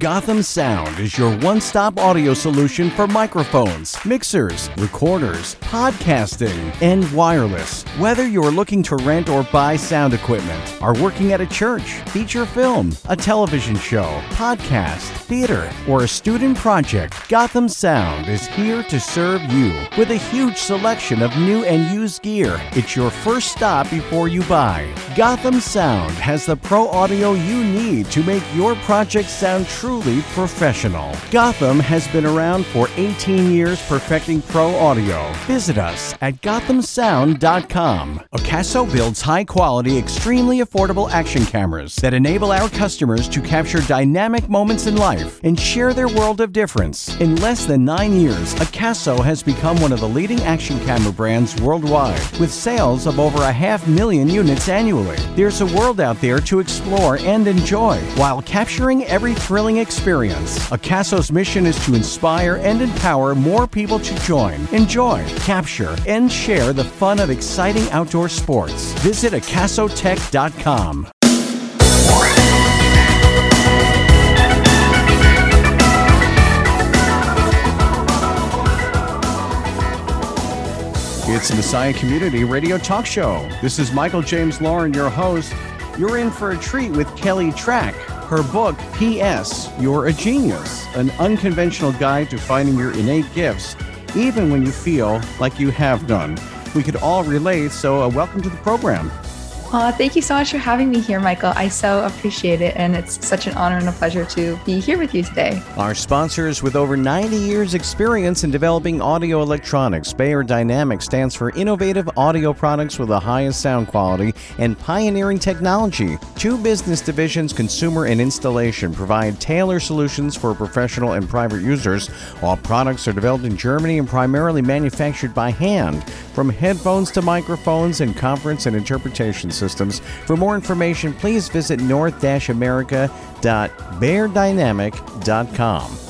Gotham Sound is your one stop audio solution for microphones, mixers, recorders, podcasting, and wireless. Whether you're looking to rent or buy sound equipment, are working at a church, feature film, a television show, podcast, theater, or a student project, Gotham Sound is here to serve you with a huge selection of new and used gear. It's your first stop before you buy. Gotham Sound has the pro audio you need to make your project sound truly professional. Gotham has been around for 18 years perfecting pro audio. Visit us at gothamsound.com. AKASO builds high quality, extremely affordable action cameras that enable our customers to capture dynamic moments in life and share their world of difference. In less than nine years, AKASO has become one of the leading action camera brands worldwide with sales of over a half million units annually. There's a world out there to explore and enjoy while capturing every thrilling experience. AKASO's mission is to inspire and empower more people to join, enjoy, capture, and share the fun of exciting outdoor sports. Visit akasotech.com. It's Messiah Community Radio Talk Show. This is Michael James Lauren, your host. You're in for a treat with Kelly Trach. Her book, P.S. You're a Genius, an unconventional guide to finding your innate gifts, even when you feel like you have none. We could all relate, so uh, welcome to the program. Uh, thank you so much for having me here, Michael. I so appreciate it, and it's such an honor and a pleasure to be here with you today. Our sponsors with over 90 years' experience in developing audio electronics, Beyerdynamic stands for innovative audio products with the highest sound quality and pioneering technology. Two business divisions, consumer and installation, provide tailored solutions for professional and private users. All products are developed in Germany and primarily manufactured by hand, from headphones to microphones and conference and interpretation systems. For more information, please visit north-america.beyerdynamic.com.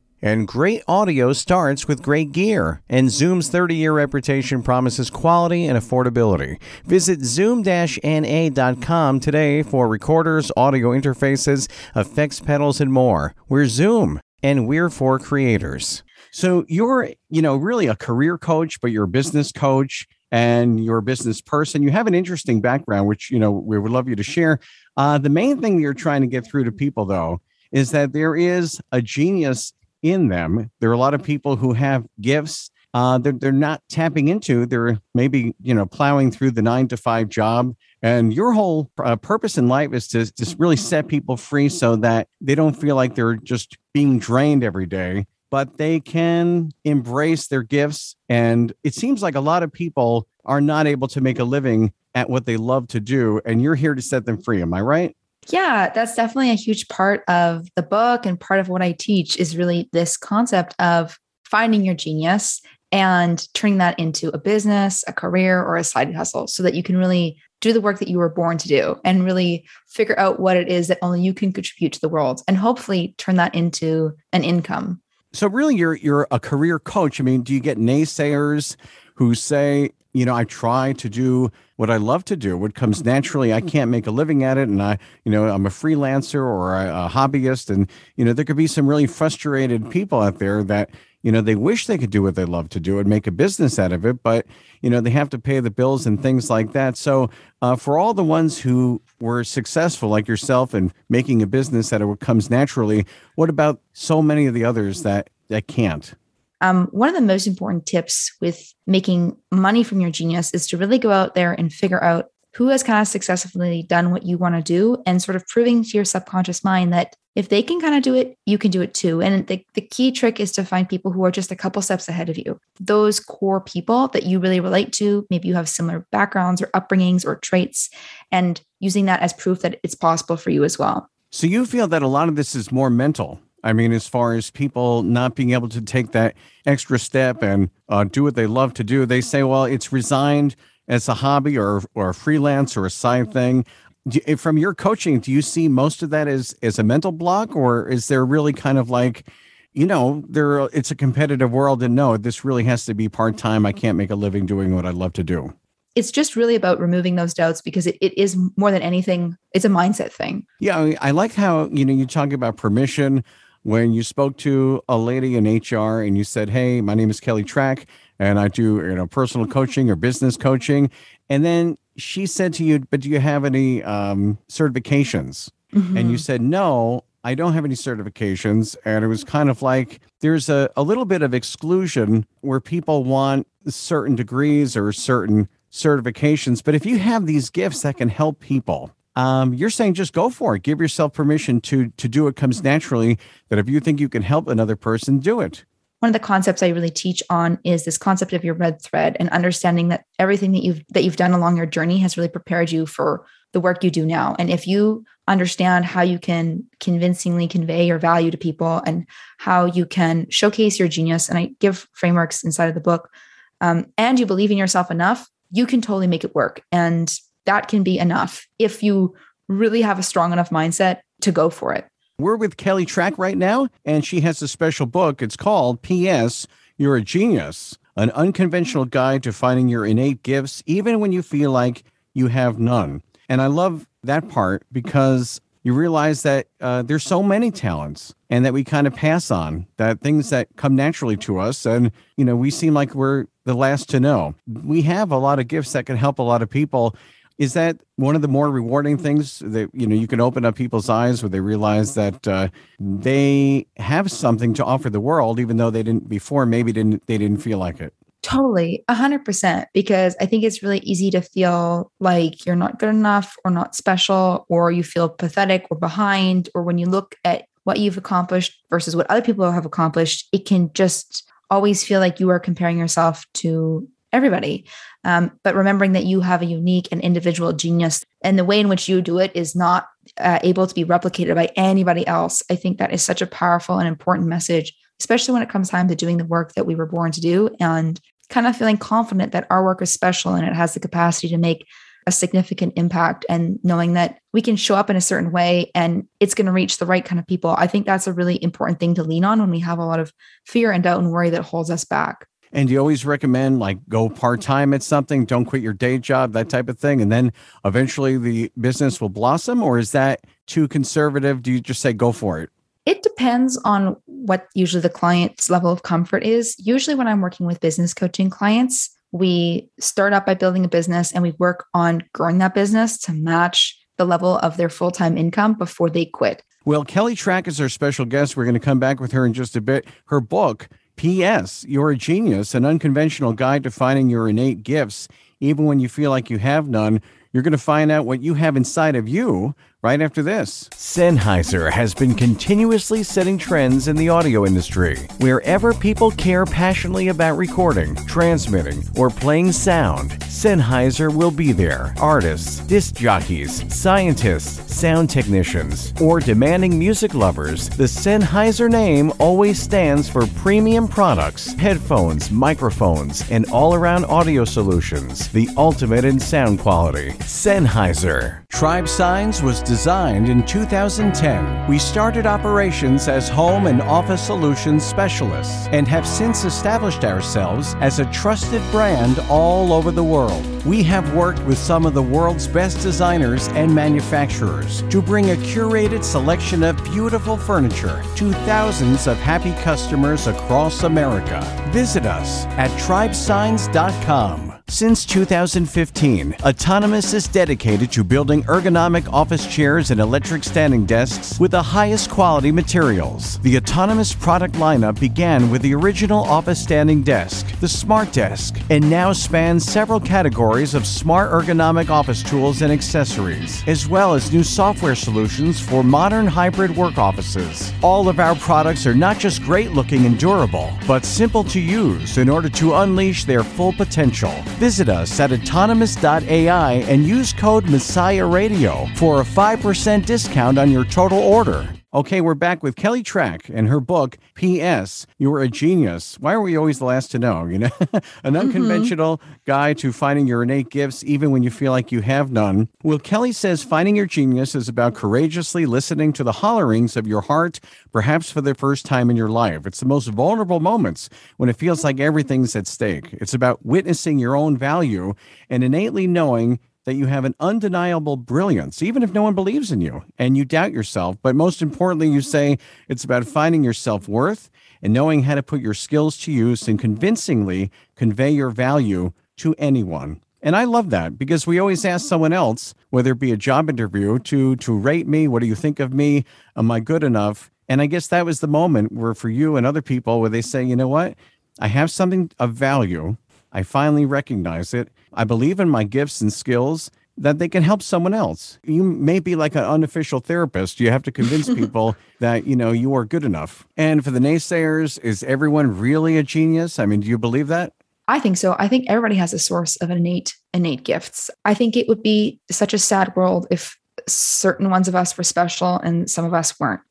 And great audio starts with great gear, and Zoom's 30 year reputation promises quality and affordability. Visit zoom na.com today for recorders, audio interfaces, effects pedals, and more. We're Zoom, and we're for creators. So you're, you know, really a career coach, but you're a business coach and you're a business person. You have an interesting background, which, you know, we would love you to share. Uh, the main thing you're trying to get through to people, though, is that there is a genius in them. There are a lot of people who have gifts uh, they're, they're not tapping into. They're maybe, you know, plowing through the nine to five job. And your whole uh, purpose in life is to just really set people free so that they don't feel like they're just being drained every day, but they can embrace their gifts. And it seems like a lot of people are not able to make a living at what they love to do. And you're here to set them free. Am I right? Yeah, that's definitely a huge part of the book and part of what I teach is really this concept of finding your genius and turning that into a business, a career, or a side hustle so that you can really do the work that you were born to do and really figure out what it is that only you can contribute to the world and hopefully turn that into an income. So really you're you're a career coach. I mean, do you get naysayers who say, you know, I try to do what I love to do, what comes naturally. I can't make a living at it, and I, you know, I'm a freelancer or a, a hobbyist, and you know, there could be some really frustrated people out there that you know they wish they could do what they love to do and make a business out of it, but you know they have to pay the bills and things like that. So, uh, for all the ones who were successful, like yourself, and making a business out of what comes naturally, what about so many of the others that that can't? Um, one of the most important tips with making money from your genius is to really go out there and figure out who has kind of successfully done what you want to do and sort of proving to your subconscious mind that if they can kind of do it, you can do it too. And the, the key trick is to find people who are just a couple steps ahead of you. Those core people that you really relate to, maybe you have similar backgrounds or upbringings or traits, and using that as proof that it's possible for you as well. So you feel that a lot of this is more mental. I mean, as far as people not being able to take that extra step and uh, do what they love to do, they say, well, it's resigned as a hobby or or a freelance or a side thing do, from your coaching, do you see most of that as as a mental block, or is there really kind of like, you know, there it's a competitive world, and no, this really has to be part time. I can't make a living doing what I love to do. It's just really about removing those doubts because it, it is more than anything, it's a mindset thing. Yeah, I, I like how you know you talk about permission when you spoke to a lady in HR and you said, "Hey, my name is Kelly Trach, and I do you know personal coaching or business coaching," and then she said to you, "But do you have any um, certifications?" Mm-hmm. And you mm-hmm. said, "No, I don't have any certifications." And it was kind of like there's a, a little bit of exclusion where people want certain degrees or certain certifications. But if you have these gifts that can help people, um, you're saying just go for it. Give yourself permission to to do what comes naturally. That if you think you can help another person, do it one of the concepts I really teach on is this concept of your red thread and understanding that everything that you've that you've done along your journey has really prepared you for the work you do now. And if you understand how you can convincingly convey your value to people and how you can showcase your genius, and I give frameworks inside of the book, um, and you believe in yourself enough, you can totally make it work. And that can be enough if you really have a strong enough mindset to go for it. We're with Kelly Trach right now, and she has a special book. It's called P.S. You're a Genius, an unconventional guide to finding your innate gifts, even when you feel like you have none. And I love that part because you realize that uh, there's so many talents and that we kind of pass on that things that come naturally to us and you know we seem like we're the last to know we have a lot of gifts that can help a lot of people is that one of the more rewarding things that you know you can open up people's eyes where they realize that uh, they have something to offer the world even though they didn't before maybe didn't they didn't feel like it? Totally 100% because i think it's really easy to feel like you're not good enough or not special or you feel pathetic or behind or when you look at what you've accomplished versus what other people have accomplished it can just always feel like you are comparing yourself to everybody. Um, but remembering that you have a unique and individual genius, and the way in which you do it is not uh, able to be replicated by anybody else. I think that is such a powerful and important message, especially when it comes time to doing the work that we were born to do, and kind of feeling confident that our work is special and it has the capacity to make a significant impact and knowing that we can show up in a certain way and it's going to reach the right kind of people. I think that's a really important thing to lean on when we have a lot of fear and doubt and worry that holds us back. And do you always recommend like go part time at something, don't quit your day job, that type of thing, and then eventually the business will blossom? Or is that too conservative? Do you just say go for it? It depends on what usually the client's level of comfort is. Usually, when I'm working with business coaching clients, we start out by building a business and we work on growing that business to match the level of their full time income before they quit. Well, Kelly Trach is our special guest. We're going to come back with her in just a bit. Her book, P.S. You're a genius, an unconventional guide to finding your innate gifts, even when you feel like you have none. You're going to find out what you have inside of you right after this. Sennheiser has been continuously setting trends in the audio industry. Wherever people care passionately about recording, transmitting, or playing sound, Sennheiser will be there. Artists, disc jockeys, scientists, sound technicians, or demanding music lovers, the Sennheiser name always stands for premium products, headphones, microphones, and all around audio solutions, the ultimate in sound quality. Sennheiser. Tribesigns was designed in 2010. We started operations as home and office solutions specialists and have since established ourselves as a trusted brand all over the world. We have worked with some of the world's best designers and manufacturers to bring a curated selection of beautiful furniture to thousands of happy customers across America. Visit us at tribesigns.com. Since 2015, Autonomous is dedicated to building ergonomic office chairs and electric standing desks with the highest quality materials. The Autonomous product lineup began with the original office standing desk, the Smart Desk, and now spans several categories of smart ergonomic office tools and accessories, as well as new software solutions for modern hybrid work offices. All of our products are not just great looking and durable, but simple to use in order to unleash their full potential. Visit us at autonomous.ai and use code Messiah Radio for a 5% discount on your total order. Okay, we're back with Kelly Trach and her book, P.S. You Were a Genius. Why are we always the last to know? You know, an unconventional mm-hmm. guide to finding your innate gifts, even when you feel like you have none. Well, Kelly says finding your genius is about courageously listening to the hollerings of your heart, perhaps for the first time in your life. It's the most vulnerable moments when it feels like everything's at stake. It's about witnessing your own value and innately knowing that you have an undeniable brilliance, even if no one believes in you and you doubt yourself. But most importantly, you say it's about finding your self worth and knowing how to put your skills to use and convincingly convey your value to anyone. And I love that because we always ask someone else, whether it be a job interview, to to rate me. What do you think of me? Am I good enough? And I guess that was the moment where for you and other people where they say, you know what? I have something of value. I finally recognize it I believe in my gifts and skills that they can help someone else. You may be like an unofficial therapist. You have to convince people that, you know, you are good enough. And for the naysayers, is everyone really a genius? I mean, do you believe that? I think so. I think everybody has a source of innate innate gifts. I think it would be such a sad world if certain ones of us were special and some of us weren't.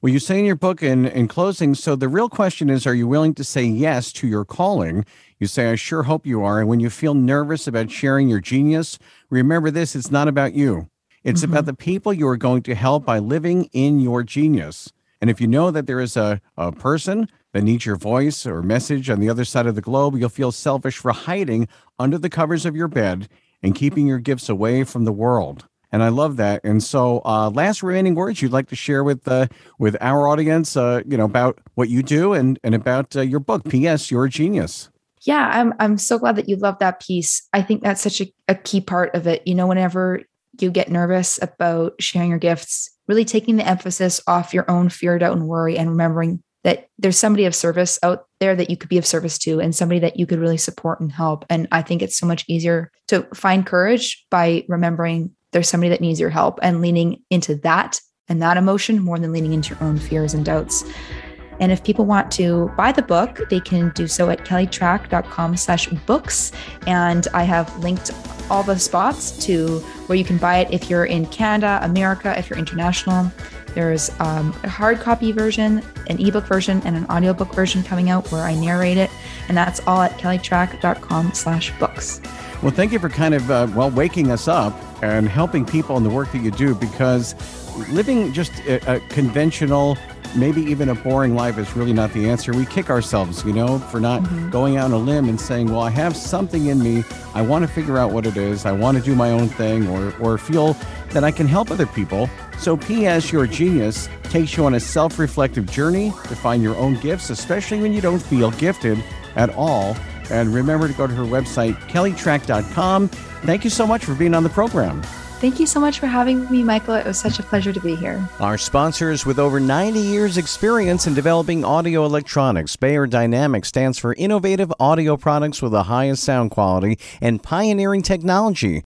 Well, you say in your book in, in closing, so the real question is are you willing to say yes to your calling? You say, I sure hope you are. And when you feel nervous about sharing your genius, remember this it's not about you, it's mm-hmm. about the people you are going to help by living in your genius. And if you know that there is a, a person that needs your voice or message on the other side of the globe, you'll feel selfish for hiding under the covers of your bed and keeping your gifts away from the world and I love that. And so, uh, last remaining words you'd like to share with uh, with our audience, uh, you know, about what you do and and about uh, your book. P.S. You're a genius. Yeah, I'm I'm so glad that you love that piece. I think that's such a, a key part of it. You know, whenever you get nervous about sharing your gifts, really taking the emphasis off your own fear, doubt, and worry, and remembering that there's somebody of service out there that you could be of service to and somebody that you could really support and help. And I think it's so much easier to find courage by remembering there's somebody that needs your help and leaning into that and that emotion more than leaning into your own fears and doubts. And if people want to buy the book, they can do so at kellytrach.com slash books. And I have linked all the spots to where you can buy it if you're in Canada, America, if you're international. There's um, a hard copy version, an ebook version, and an audiobook version coming out where I narrate it. And that's all at kellytrach.com slash books. Well, thank you for kind of, uh, well, waking us up and helping people in the work that you do because living just a, a, conventional, maybe even a boring life is really not the answer. We kick ourselves, you know, for not mm-hmm. going out on a limb and saying, well, I have something in me. I want to figure out what it is. I want to do my own thing or, or feel that I can help other people. So, P.S. Your Genius takes you on a self reflective journey to find your own gifts, especially when you don't feel gifted at all. And remember to go to her website, kellytrach.com. Thank you so much for being on the program. Thank you so much for having me, Michael. It was such a pleasure to be here. Our sponsors with over 90 years' experience in developing audio electronics, Beyerdynamic stands for innovative audio products with the highest sound quality and pioneering technology.